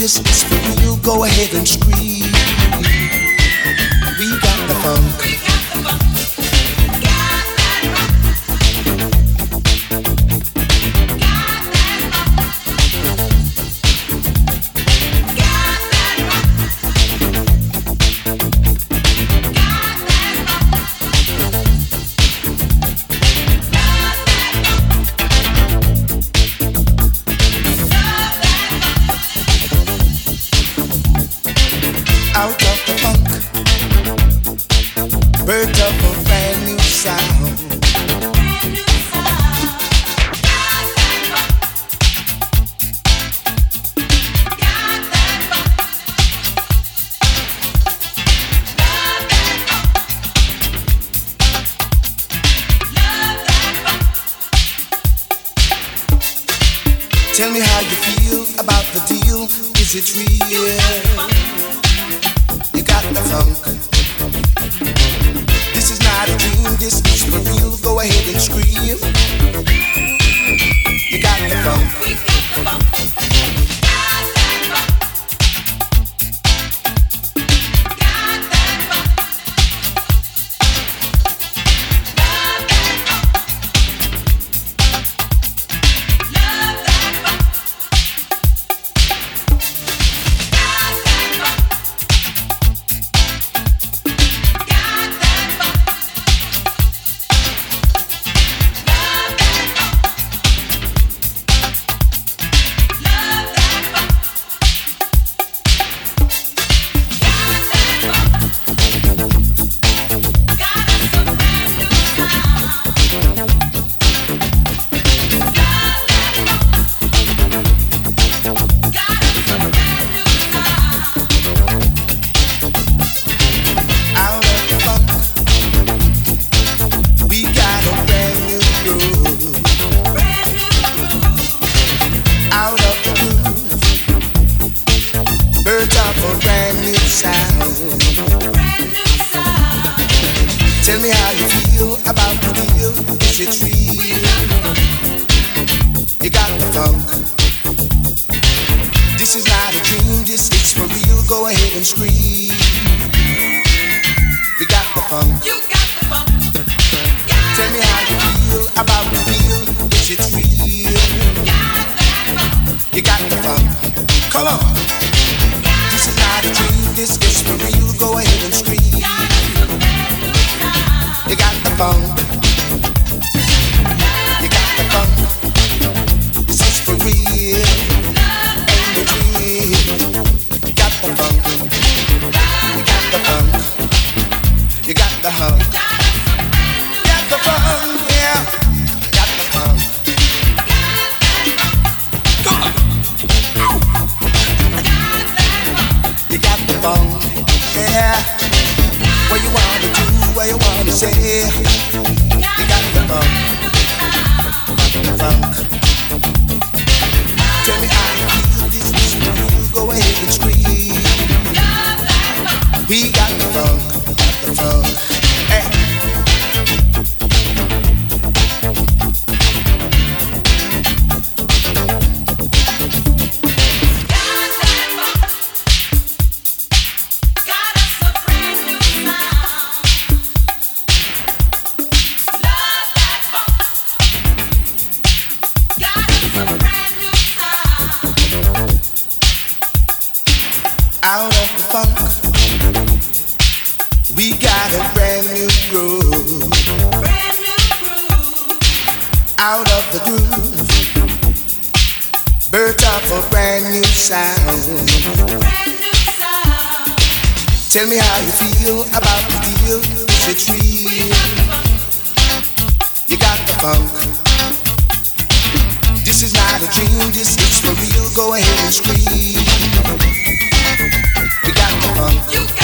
distance from you, go ahead and scream. feel about the deal? Is it real? You got the funk. This is not a dream, this is for real. Go ahead and scream. You got the funk. scream. what you wanna say. You got the funk, the funk. Tell me how you feel this music. Go ahead and scream. We got We got a brand new groove. Brand new groove. Out of the groove. Birth up a brand new sound. Tell me how you feel about the deal. Is it real? You got the funk. This is not a dream, this is for real. Go ahead and scream. We got the funk.